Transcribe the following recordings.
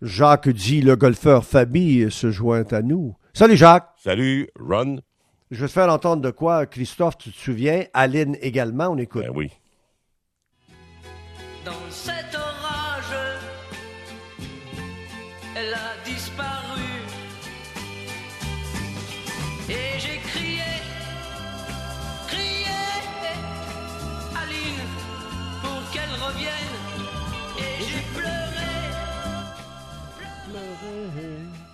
Jacques dit, le golfeur Fabi se joint à nous. Salut Jacques. Salut, Ron. Je vais te faire entendre de quoi, Christophe, tu te souviens? Aline également, on écoute. Ben oui. Dans cet orage, elle a disparu.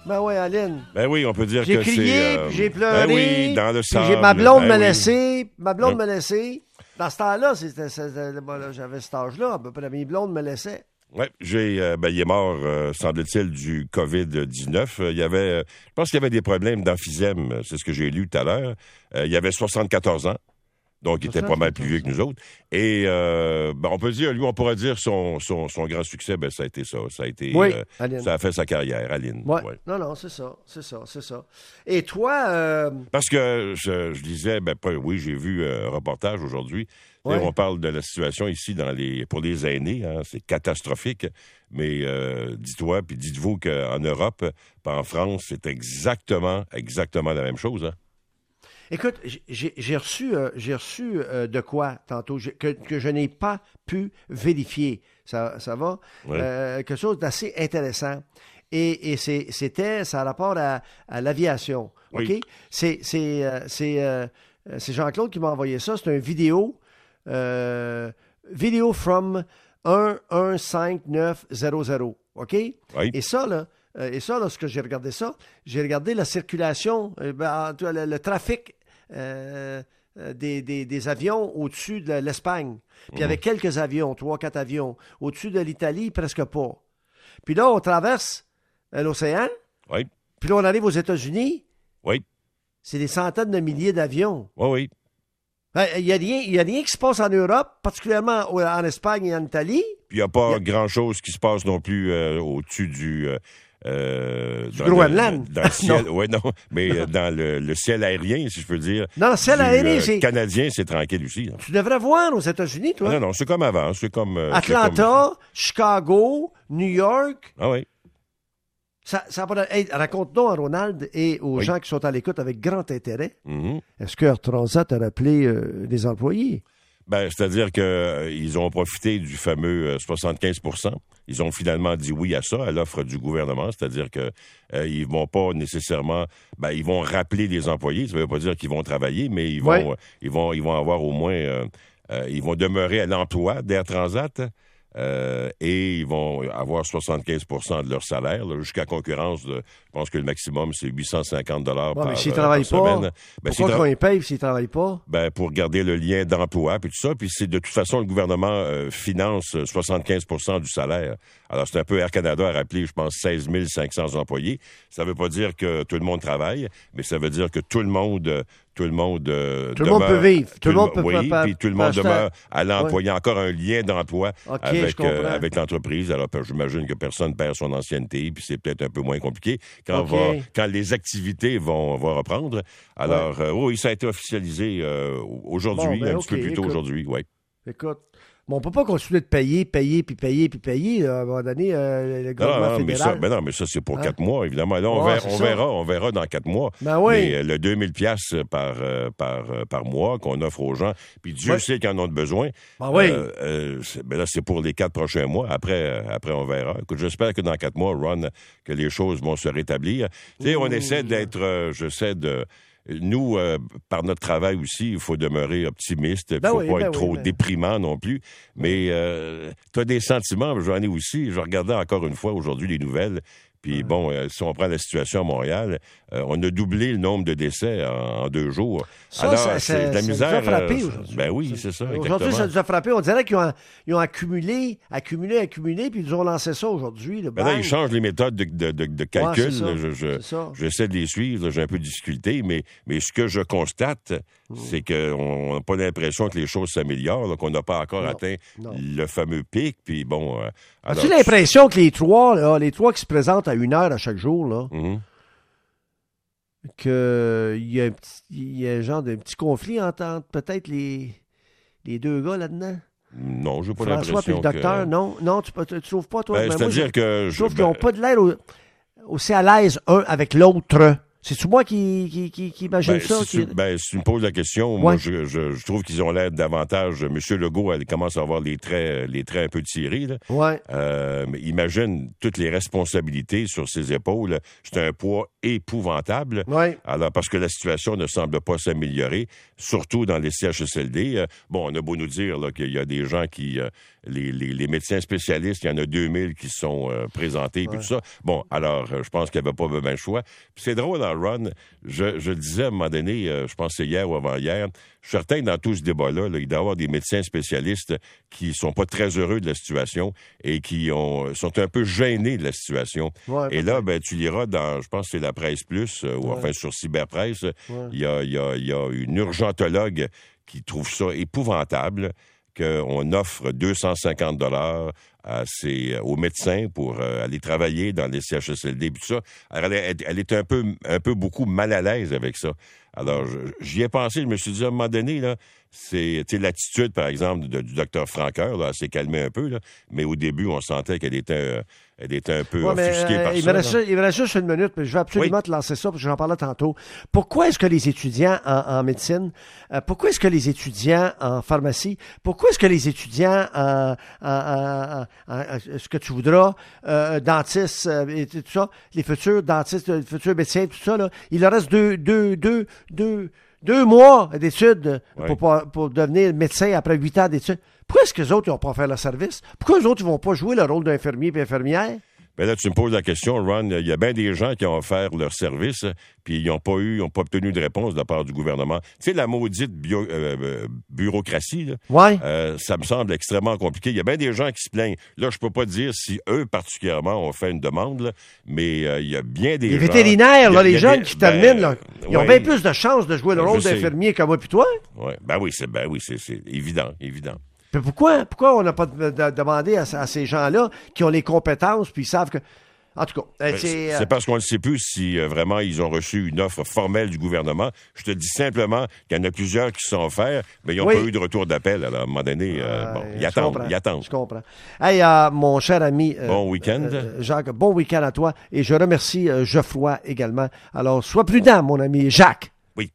Ben ouais, Aline. Ben oui, on peut dire J'ai que c'est... crié, euh, puis j'ai pleuré. Ben oui, dans le sable. j'ai- ma blonde ben m'a oui. laissé. Ma blonde Ouais. m'a laissé. Dans ce temps-là, c'était- là, j'avais cet âge-là, à peu près. Mes blondes me laissaient. Ouais, j'ai, euh, ben, il est mort, euh, semble-t-il, du COVID-19. Euh, il y avait, je pense qu'il y avait des problèmes d'emphysème, c'est ce que j'ai lu tout à l'heure. Il avait 74 ans, donc il était pas mal plus vieux que nous autres. Et euh, ben, on peut dire, lui, on pourrait dire son, son, son grand succès, ben, ça a été ça. Ça a été, Oui, euh, Aline. ça a fait sa carrière, Aline. Ouais. Ouais. Non, non, c'est ça, c'est ça, c'est ça. Et toi, euh, Parce que je, je disais, ben, pas- oui, j'ai vu un reportage aujourd'hui. Ouais. On parle de la situation ici dans les, pour les aînés, hein, c'est catastrophique. Mais euh, dis-toi, puis dites-vous qu'en Europe, puis en France, c'est exactement, exactement la même chose. Hein. Écoute, j'ai reçu, euh, j'ai reçu euh, de quoi tantôt que, que je n'ai pas pu vérifier. Ça, ça va? Ouais. Euh, quelque chose d'assez intéressant. Et, c'était, ça a rapport à, à l'aviation. OK? Oui. C'est Jean-Claude qui m'a envoyé ça. C'est une vidéo. Vidéo from 11500. OK? Oui. Et ça, là, et ça, lorsque j'ai regardé ça, j'ai regardé la circulation, euh, ben, le, le trafic euh, euh, des, des- des avions au-dessus de l'Espagne. Puis il y avait quelques avions, trois, quatre avions. Au-dessus de l'Italie, presque pas. Puis là, on traverse euh, l'océan. Oui, Puis là, on arrive aux États-Unis. oui, C'est des centaines de milliers d'avions. oui, oui. Ben, Il n'y a, rien- il y a rien qui se passe en Europe, particulièrement en Espagne et en Italie. Puis il n'y a pas grand-chose qui se passe non plus euh, au-dessus du... euh, euh, dans Groenland. le- Dans le ciel, ouais, non, mais euh, dans le, le ciel aérien, si je peux dire. Non, le ciel du, aérien, euh, c'est- canadien, c'est tranquille aussi. hein. Tu devrais voir aux États-Unis, toi. Ah, non, non, c'est comme avant. C'est comme. euh, Atlanta, Chicago, New York. Ah oui. Ça, ça a pas de- Hey, raconte-nous à Ronald et aux Oui. gens qui sont à l'écoute avec grand intérêt. Mhm. Est-ce que Transat a rappelé euh, les employés? Ben, c'est-à-dire qu'ils ont profité du fameux euh, 75% Ils ont finalement dit oui à ça, à l'offre du gouvernement. C'est-à-dire que euh, ils vont pas nécessairement. Ben, ils vont rappeler les employés. Ça veut pas dire qu'ils vont travailler, mais ils vont, Ouais. euh, ils vont, ils vont avoir au moins. euh, euh, ils vont demeurer à l'emploi d'Air Transat. Euh, et ils vont avoir 75% de leur salaire, jusqu'à concurrence de, je pense que le maximum, c'est 850 dollars par, mais s'ils euh, travaillent par pas, semaine. Ben, s'ils pourquoi qu'on les paye s'ils ne travaillent pas? ben, pour garder le lien d'emploi puis tout ça. Puis c'est de toute façon le gouvernement euh, finance euh, 75% du salaire. Alors c'est un peu Air Canada a rappelé, je pense, 16 500 employés. Ça veut pas dire que tout le monde travaille, mais ça veut dire que tout le monde, tout le monde, euh, Tout le monde peut vivre. Tout le monde peut oui, puis tout le monde demeure à l'emploi. Il y a encore un lien d'emploi avec euh, avec l'entreprise. Alors j'imagine que personne perd son ancienneté, puis c'est peut-être un peu moins compliqué quand OK. va quand les activités vont, vont reprendre. Alors euh, oui, ça a été officialisé euh, aujourd'hui, Bon, ben, un petit peu plus tôt aujourd'hui, oui. Écoute, bon, on peut pas continuer de payer, payer, puis payer, puis payer. là. À un moment donné, euh, le Non, gouvernement non, mais ça, ben non, mais ça, c'est pour Hein? quatre mois, évidemment. Là, on, verra, on verra, on verra dans quatre mois. Ben oui. Mais euh, le 2000 pièces par, euh, par, euh, par mois qu'on offre aux gens, puis Dieu sait qu'ils en ont besoin. Ben oui. Euh, euh, c'est- ben là, c'est pour les quatre prochains mois. Après, euh, après on verra. Écoute, j'espère que dans quatre mois, Ron, que les choses vont se rétablir. Tu sais, on essaie d'être, euh, je sais, de... Nous, euh, par notre travail aussi, il faut demeurer optimiste. Il Ben faut oui, pas ben être oui, trop ben- déprimant non plus. Mais tu as des sentiments, j'en ai aussi. Je regardais encore une fois aujourd'hui les nouvelles. Puis bon, euh, si on prend la situation à Montréal, euh, on a doublé le nombre de décès en, en deux jours. Ça, Alors, ça- c'est de la ça nous misère. a frappé euh, aujourd'hui. Ben oui, c'est ça. Aujourd'hui, ça nous a frappé. On dirait qu'ils ont, ils ont accumulé, accumulé, accumulé, puis ils nous ont lancé ça aujourd'hui. Ben bang. ils changent les méthodes de, de- de- de calcul. Ouais, ça. je, je- ça. j'essaie de les suivre. J'ai un peu de difficulté, mais, mais ce que je constate, Hmm. c'est qu'on n'a pas l'impression que les choses s'améliorent, qu'on n'a pas encore Non, atteint non. le fameux pic. Puis bon. euh, As-tu l'impression que les trois, là, les trois qui se présentent à une heure à chaque jour, là, Mhm. qu'il y a un petit, il y a un genre de petit conflit entre, peut-être les, les deux gars là-dedans? Non, j'ai pas François puis l'impression le docteur, que... non? Non, tu, tu trouves pas, toi? Ben, Ben, C'est-à-dire je- que... Je je- trouve qu'ils n'ont ben, pas de l'air au- aussi à l'aise un avec l'autre. C'est-tu moi qui, qui, qui, qui imagine Ben, ça? si, qui- tu, ben, si tu me poses la question, moi, je, je, je trouve qu'ils ont l'air davantage. Monsieur Legault, elle commence à avoir les traits, les traits un peu tirés. Là. Ouais. Euh, imagine toutes les responsabilités sur ses épaules. C'est un poids épouvantable. Ouais. Alors, parce que la situation ne semble pas s'améliorer, surtout dans les CHSLD. Euh, bon, on a beau nous dire qu'il y a des gens qui... euh, les, les, les médecins spécialistes, il y en a 2000 qui sont euh, présentés, puis tout ça. Bon, alors, je pense qu'il n'y avait pas vraiment le choix. C'est drôle, en run, je, je le disais à un moment donné, euh, je pense que c'est hier ou avant-hier, je suis certain que dans tout ce débat-là, là, il doit y avoir des médecins spécialistes qui sont pas très heureux de la situation et qui ont, sont un peu gênés de la situation. Ouais, et là, ben, tu liras dans, je pense que c'est la Presse Plus, euh, ou enfin sur Cyberpresse, il y, a, il y, a, il y a une urgentologue qui trouve ça épouvantable qu'on offre 250 dollars ses, aux médecins pour euh, aller travailler dans les CHSLD tout ça. Alors, elle, est- elle est un peu, un peu beaucoup mal à l'aise avec ça. Alors, j'y ai pensé, je me suis dit, à un moment donné, là, c'est l'attitude, par exemple, de- du docteur Franqueur, là, elle s'est calmée un peu, là, mais au début, on sentait qu'elle était, euh, elle était un peu Ouais, offusquée euh, par il, ça. me reste, il me reste juste une minute, mais je vais absolument Oui. te lancer ça, parce que j'en parlais tantôt. Pourquoi est-ce que les étudiants en, en médecine, euh, pourquoi est-ce que les étudiants en pharmacie, pourquoi est-ce que les étudiants en, en- ce que tu voudras, euh, dentistes euh, et tout ça, les futurs dentistes, les futurs médecins, tout ça, là, il leur reste deux, deux, deux, deux, deux mois d'études pour, pour, pour devenir médecin après huit ans d'études. Pourquoi est-ce que les autres, vont pas faire leur service? Pourquoi les autres, ils vont pas jouer le rôle d'infirmier et infirmière? Ben là, tu me poses la question, Ron. Il y a bien des gens qui ont offert leur service, puis ils n'ont pas eu, ils n'ont pas obtenu de réponse de la part du gouvernement. Tu sais, la maudite bio- euh, euh, bureaucratie, là, Ouais. euh, ça me semble extrêmement compliqué. Il y a bien des gens qui se plaignent. Là, je peux pas dire si eux, particulièrement, ont fait une demande, là, mais euh, il y a bien des Les gens- vétérinaires, il y là, les jeunes des- qui ben, terminent, là, ils ont bien plus de chances de jouer le rôle d'infirmier que moi puis toi. Ouais. Ben oui, c'est ben oui, c'est c'est évident, évident. Mais pourquoi, pourquoi on n'a pas de- de- demandé à, à ces gens-là qui ont les compétences puis ils savent que. En tout cas, euh, Ben, c'est. Euh, parce qu'on ne sait plus si euh, vraiment ils ont reçu une offre formelle du gouvernement. Je te dis simplement qu'il y en a plusieurs qui sont offerts, mais ils n'ont Oui. pas eu de retour d'appel. Alors, à un moment donné, euh, bon, ils attendent, ils attendent. Je comprends. Hey, mon cher ami. Bon week-end. Jacques, bon week-end à toi. Et je remercie Geoffroy également. Alors, sois prudent, mon ami Jacques.